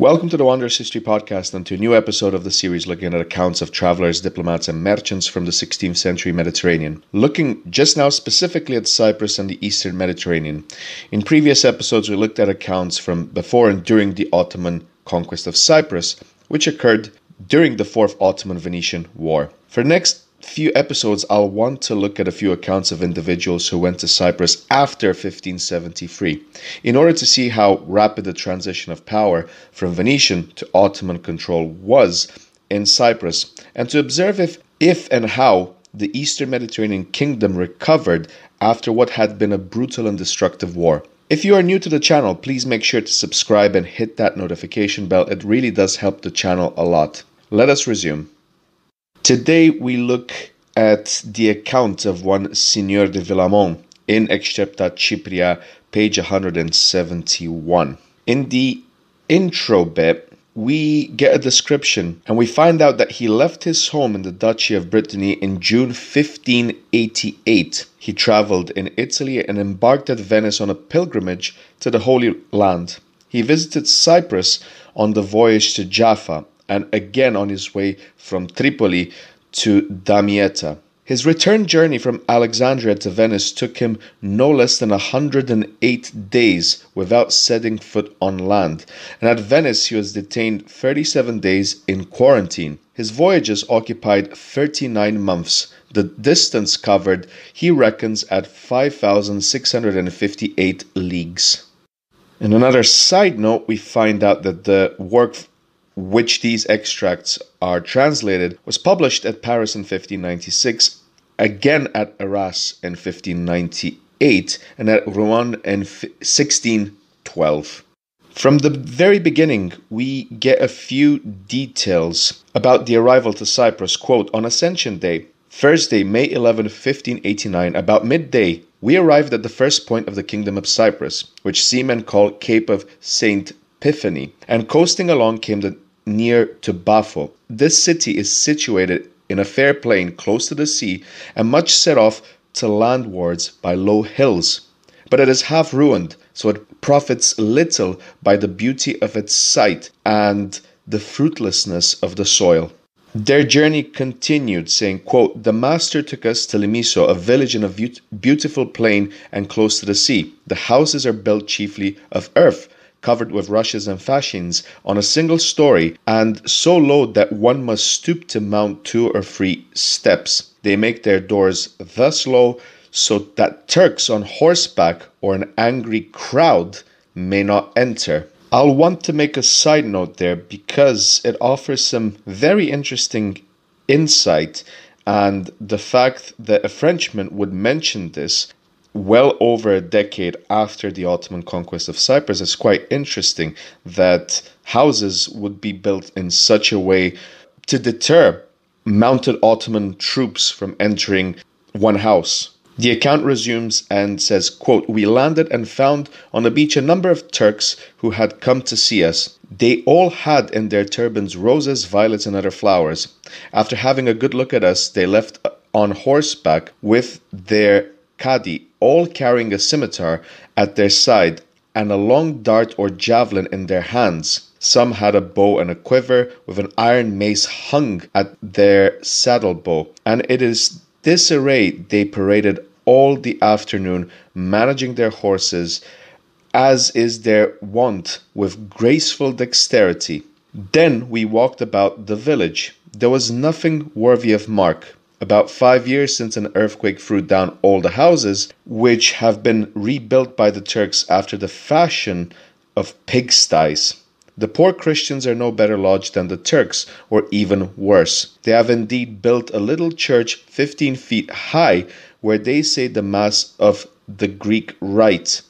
Welcome to the Wanderers History Podcast and to a new episode of the series looking at accounts of travelers, diplomats, and merchants from the 16th century Mediterranean. Looking just now specifically at Cyprus and the Eastern Mediterranean. In previous episodes, we looked at accounts from before and during the Ottoman conquest of Cyprus, which occurred during the Fourth Ottoman Venetian War. For next few episodes, I'll want to look at a few accounts of individuals who went to Cyprus after 1573 in order to see how rapid the transition of power from Venetian to Ottoman control was in Cyprus and to observe if, if and how the Eastern Mediterranean kingdom recovered after what had been a brutal and destructive war. If you are new to the channel, please make sure to subscribe and hit that notification bell. It really does help the channel a lot. Let us resume. Today we look at the account of one Signor de Villamon in Excerpta Cypria, page 171. In the intro bit, we get a description and we find out that he left his home in the Duchy of Brittany in June 1588. He traveled in Italy and embarked at Venice on a pilgrimage to the Holy Land. He visited Cyprus on the voyage to Jaffa and again on his way from Tripoli to Damietta. His return journey from Alexandria to Venice took him no less than 108 days without setting foot on land, and at Venice he was detained 37 days in quarantine. His voyages occupied 39 months. The distance covered he reckons at 5,658 leagues. In another side note, we find out that the work which these extracts are translated, was published at Paris in 1596, again at Arras in 1598, and at Rouen in 1612. From the very beginning, we get a few details about the arrival to Cyprus. Quote, on Ascension Day, Thursday, May 11, 1589, about midday, we arrived at the first point of the kingdom of Cyprus, which seamen call Cape of Saint Epiphany, and coasting along came the near to Bafo. This city is situated in a fair plain close to the sea and much set off to landwards by low hills. But it is half ruined, so it profits little by the beauty of its site and the fruitlessness of the soil. Their journey continued, saying, quote, The master took us to Limisso, a village in a beautiful plain and close to the sea. The houses are built chiefly of earth covered with rushes and fascines on a single story and so low that one must stoop to mount two or three steps. They make their doors thus low so that Turks on horseback or an angry crowd may not enter. I'll want to make a side note there because it offers some very interesting insight and the fact that a Frenchman would mention this well over a decade after the Ottoman conquest of Cyprus, it's quite interesting that houses would be built in such a way to deter mounted Ottoman troops from entering one house. The account resumes and says, quote, We landed and found on the beach a number of Turks who had come to see us. They all had in their turbans roses, violets, and other flowers. After having a good look at us, they left on horseback with their Cadi, all carrying a scimitar at their side and a long dart or javelin in their hands. Some had a bow and a quiver, with an iron mace hung at their saddle bow, and it is this array they paraded all the afternoon, managing their horses, as is their wont, with graceful dexterity. Then we walked about the village. There was nothing worthy of mark about five years since an earthquake threw down all the houses, which have been rebuilt by the Turks after the fashion of pigsties. The poor Christians are no better lodged than the Turks, or even worse. They have indeed built a little church 15 feet high, where they say the Mass of the Greek Rite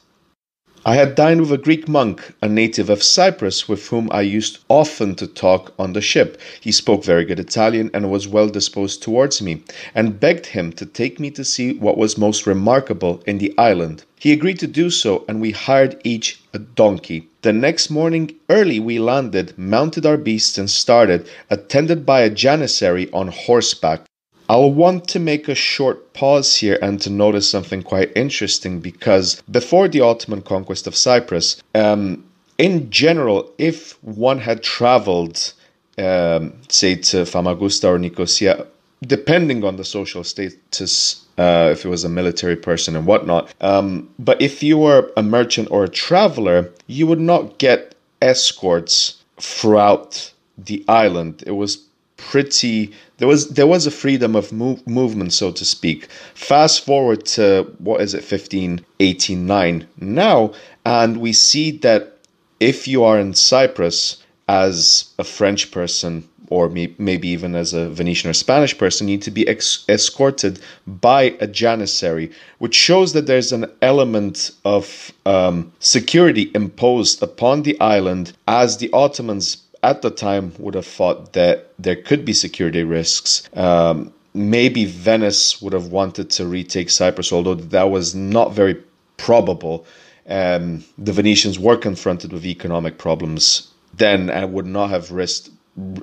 I had dined with a Greek monk, a native of Cyprus, with whom I used often to talk on the ship. He spoke very good Italian and was well disposed towards me, and begged him to take me to see what was most remarkable in the island. He agreed to do so, and we hired each a donkey. The next morning early we landed, mounted our beasts, and started, attended by a janissary on horseback. I'll want to make a short pause here and to notice something quite interesting because before the Ottoman conquest of Cyprus, um, in general, if one had traveled, um, say, to Famagusta or Nicosia, depending on the social status, uh, if it was a military person and whatnot, um, but if you were a merchant or a traveler, you would not get escorts throughout the island. It was pretty there was there was a freedom of move, movement so to speak. Fast forward to what is it 1589 now and we see that if you are in cyprus as a french person or maybe even as a venetian or spanish person need to be ex- escorted by a janissary which shows that there's an element of um, security imposed upon the island as the ottomans at the time would have thought that there could be security risks. Um, maybe Venice would have wanted to retake Cyprus, although that was not very probable. Um, the Venetians were confronted with economic problems then and would not have risked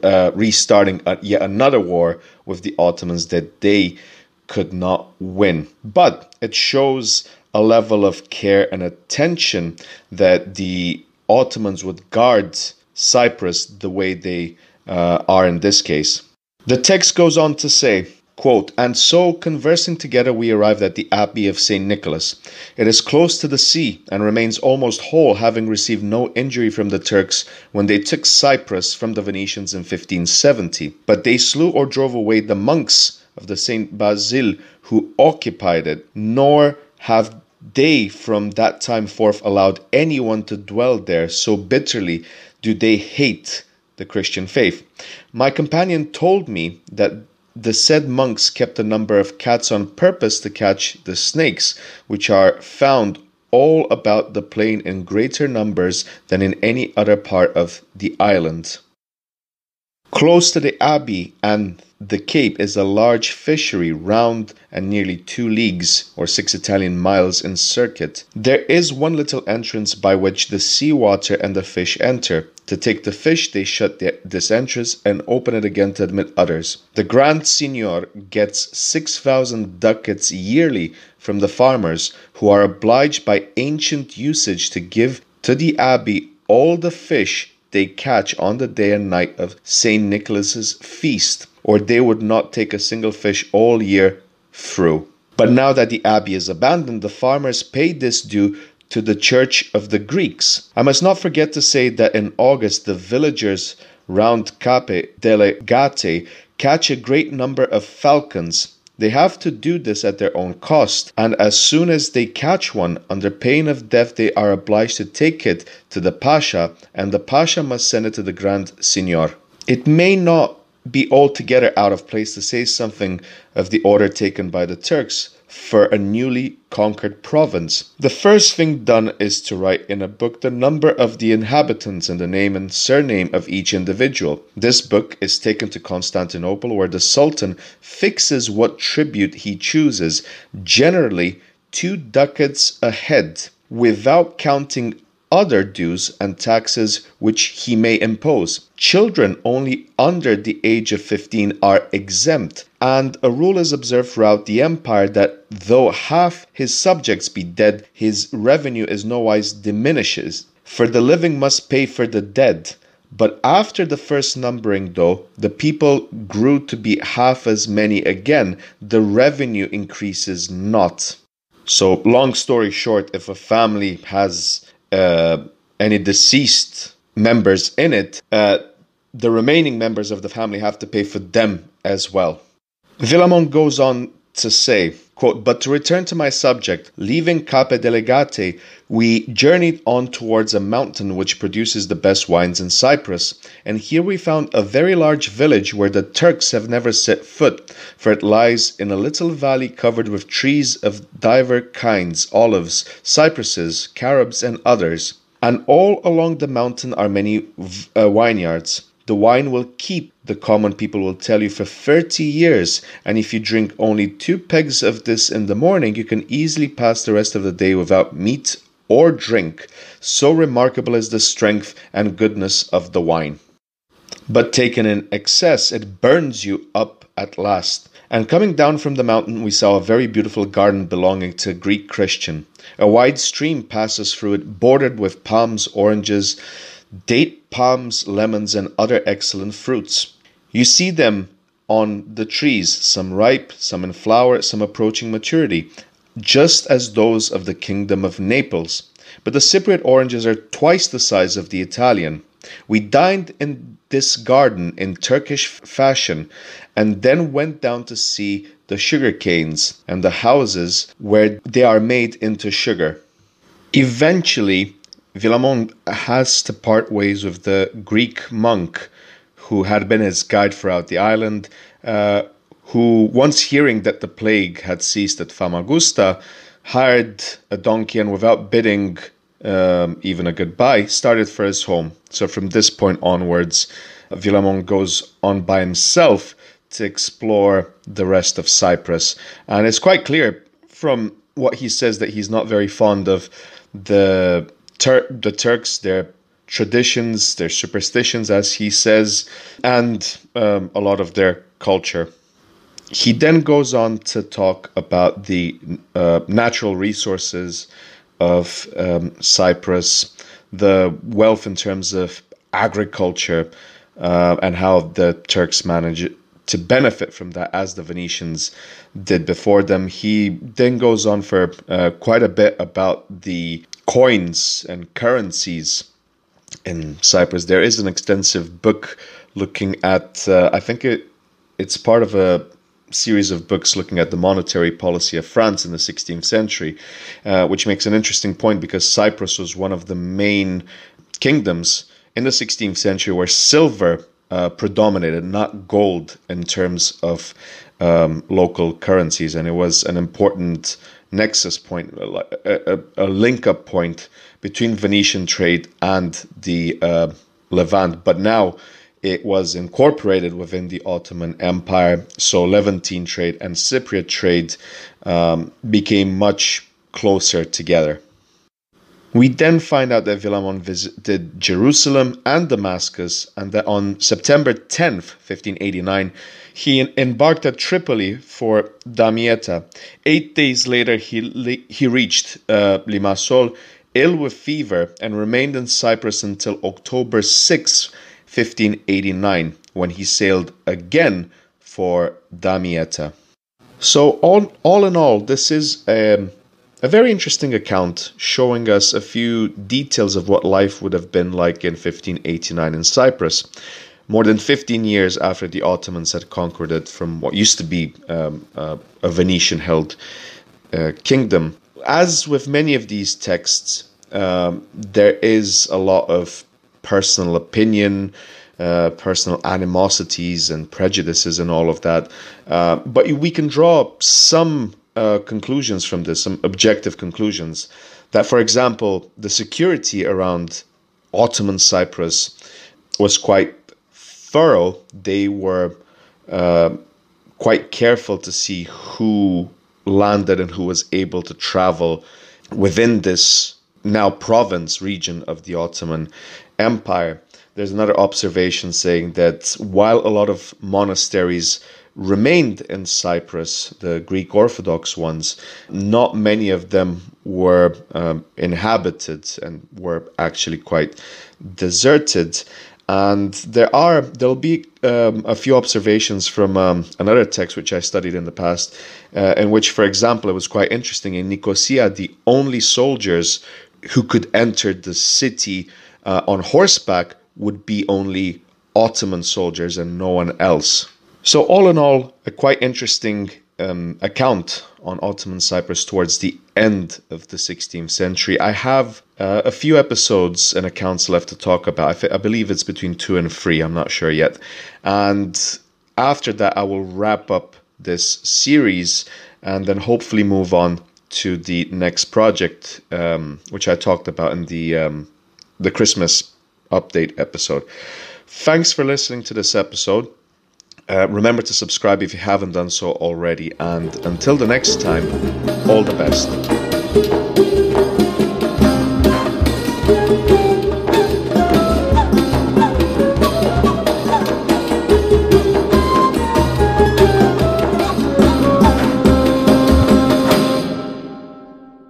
uh, restarting a, yet another war with the Ottomans that they could not win. But it shows a level of care and attention that the Ottomans would guard Cyprus the way they uh, are in this case. The text goes on to say, quote, And so, conversing together, we arrived at the Abbey of St. Nicholas. It is close to the sea and remains almost whole, having received no injury from the Turks when they took Cyprus from the Venetians in 1570. But they slew or drove away the monks of the St. Basil who occupied it, nor have they from that time forth allowed anyone to dwell there so bitterly do they hate the Christian faith? My companion told me that the said monks kept a number of cats on purpose to catch the snakes, which are found all about the plain in greater numbers than in any other part of the island. Close to the abbey and the cape is a large fishery round and nearly two leagues or six Italian miles in circuit. There is one little entrance by which the sea water and the fish enter. To take the fish, they shut the, this entrance and open it again to admit others. The Grand Signor gets 6,000 ducats yearly from the farmers, who are obliged by ancient usage to give to the abbey all the fish they catch on the day and night of St. Nicholas's feast or they would not take a single fish all year through. But now that the abbey is abandoned, the farmers paid this due to the Church of the Greeks. I must not forget to say that in August, the villagers round Cape delle Gatte catch a great number of falcons. They have to do this at their own cost, and as soon as they catch one, under pain of death, they are obliged to take it to the Pasha, and the Pasha must send it to the Grand Signor. It may not be altogether out of place to say something of the order taken by the Turks for a newly conquered province. The first thing done is to write in a book the number of the inhabitants and the name and surname of each individual. This book is taken to Constantinople, where the Sultan fixes what tribute he chooses, generally two ducats a head, without counting other dues and taxes which he may impose. Children only under the age of 15 are exempt, and a rule is observed throughout the empire that though half his subjects be dead, his revenue is nowise diminishes. For the living must pay for the dead. But after the first numbering, though, the people grew to be half as many again, the revenue increases not. So, long story short, if a family has uh, any deceased members in it, uh, the remaining members of the family have to pay for them as well. Villamon goes on to say, quote, But to return to my subject, leaving Cape delle Gatte, we journeyed on towards a mountain which produces the best wines in Cyprus, and here we found a very large village where the Turks have never set foot, for it lies in a little valley covered with trees of divers kinds, olives, cypresses, carobs, and others. And all along the mountain are many uh, vineyards. The wine will keep, the common people will tell you, for 30 years, and if you drink only two pegs of this in the morning, you can easily pass the rest of the day without meat or drink. So remarkable is the strength and goodness of the wine. But taken in excess, it burns you up at last. And coming down from the mountain, we saw a very beautiful garden belonging to a Greek Christian. A wide stream passes through it, bordered with palms, oranges, date palms, lemons, and other excellent fruits. You see them on the trees, some ripe, some in flower, some approaching maturity, just as those of the kingdom of Naples. But the Cypriot oranges are twice the size of the Italian. We dined in this garden in Turkish fashion and then went down to see the sugar canes and the houses where they are made into sugar. Eventually, Villamon has to part ways with the Greek monk who had been his guide throughout the island, uh, who, once hearing that the plague had ceased at Famagusta, hired a donkey and without bidding um, even a goodbye, started for his home. So from this point onwards, Villamon goes on by himself to explore the rest of Cyprus. And it's quite clear from what he says that he's not very fond of the Tur- the Turks, their traditions, their superstitions, as he says, and um, a lot of their culture. He then goes on to talk about the uh, natural resources of um, Cyprus, the wealth in terms of agriculture, uh, and how the Turks manage to benefit from that as the Venetians did before them. He then goes on for uh, quite a bit about the coins and currencies in Cyprus. There is an extensive book looking at, uh, I think it it's part of a series of books looking at the monetary policy of France in the 16th century, uh, which makes an interesting point because Cyprus was one of the main kingdoms in the 16th century where silver uh, predominated, not gold, in terms of um, local currencies, and it was an important nexus point, a, a, a link up point between Venetian trade and the uh, Levant. But now it was incorporated within the Ottoman Empire, so Levantine trade and Cypriot trade um, became much closer together. We then find out that Villamon visited Jerusalem and Damascus, and that on September 10th, 1589, he embarked at Tripoli for Damietta. Eight days later, he, he reached uh, Limassol, ill with fever, and remained in Cyprus until October 6, 1589, when he sailed again for Damietta. So, all, all in all, this is um, a very interesting account showing us a few details of what life would have been like in 1589 in Cyprus, more than 15 years after the Ottomans had conquered it from what used to be um, uh, a Venetian held uh, kingdom. As with many of these texts, um, there is a lot of personal opinion, uh, personal animosities, and prejudices, and all of that. Uh, but we can draw some uh, conclusions from this, some objective conclusions. That, for example, the security around Ottoman Cyprus was quite thorough. They were uh, quite careful to see who landed and who was able to travel within this now province region of the Ottoman Empire. There's another observation saying that while a lot of monasteries remained in Cyprus, the Greek Orthodox ones, not many of them were um, inhabited and were actually quite deserted. And there are there'll be um, a few observations from um, another text which I studied in the past, uh, in which, for example, it was quite interesting in Nicosia, the only soldiers who could enter the city uh, on horseback would be only Ottoman soldiers and no one else. So, all in all, a quite interesting um, account on Ottoman Cyprus towards the end of the 16th century. I have uh, a few episodes and accounts left to talk about. I, I believe it's between two and three, I'm not sure yet. And after that, I will wrap up this series and then hopefully move on to the next project, um, which I talked about in the um, the Christmas update episode. Thanks for listening to this episode. Uh, remember to subscribe if you haven't done so already. And until the next time, all the best.